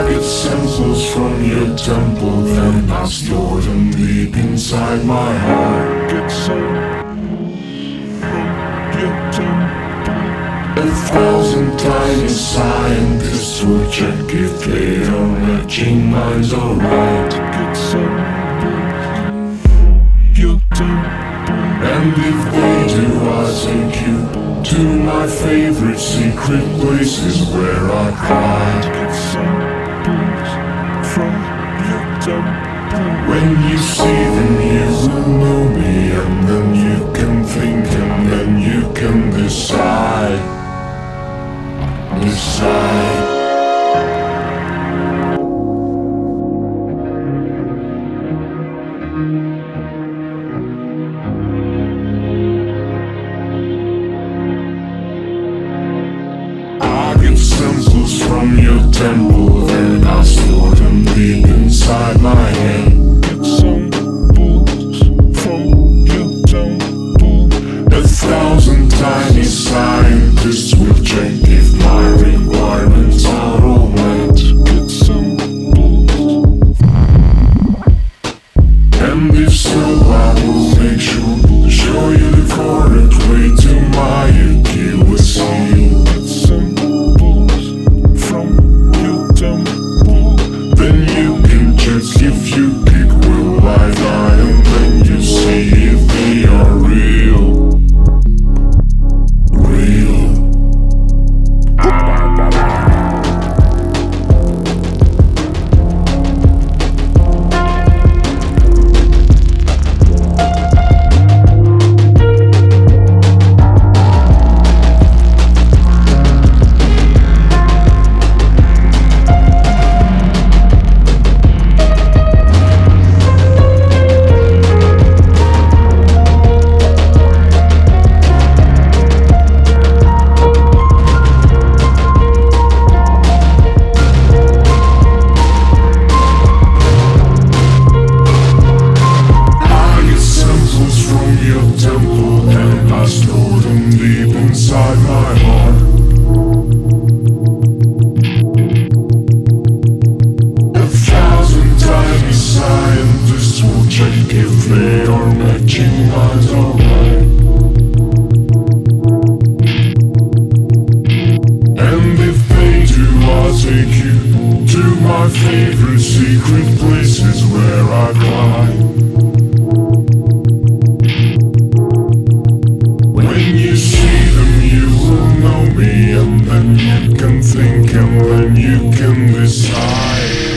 I get samples from your temple, then I store them deep inside my heart. Get some from your temple. A thousand tiny scientists will check if they are matching minds alright. Get some your temple. And if they do, I take you to my favorite secret places where I cry. When you see them, you will know me, and then you can think, and then you can decide. Decide. I get samples from your temple, then I store inside my head. Get some from your temple. A thousand tiny scientists will check if my requirements if you deep inside my heart. A thousand tiny scientists will check if they are matching minds alright. And if they do, I'll take you to my favorite secret places where I cry. Then you can think, and then you can decide.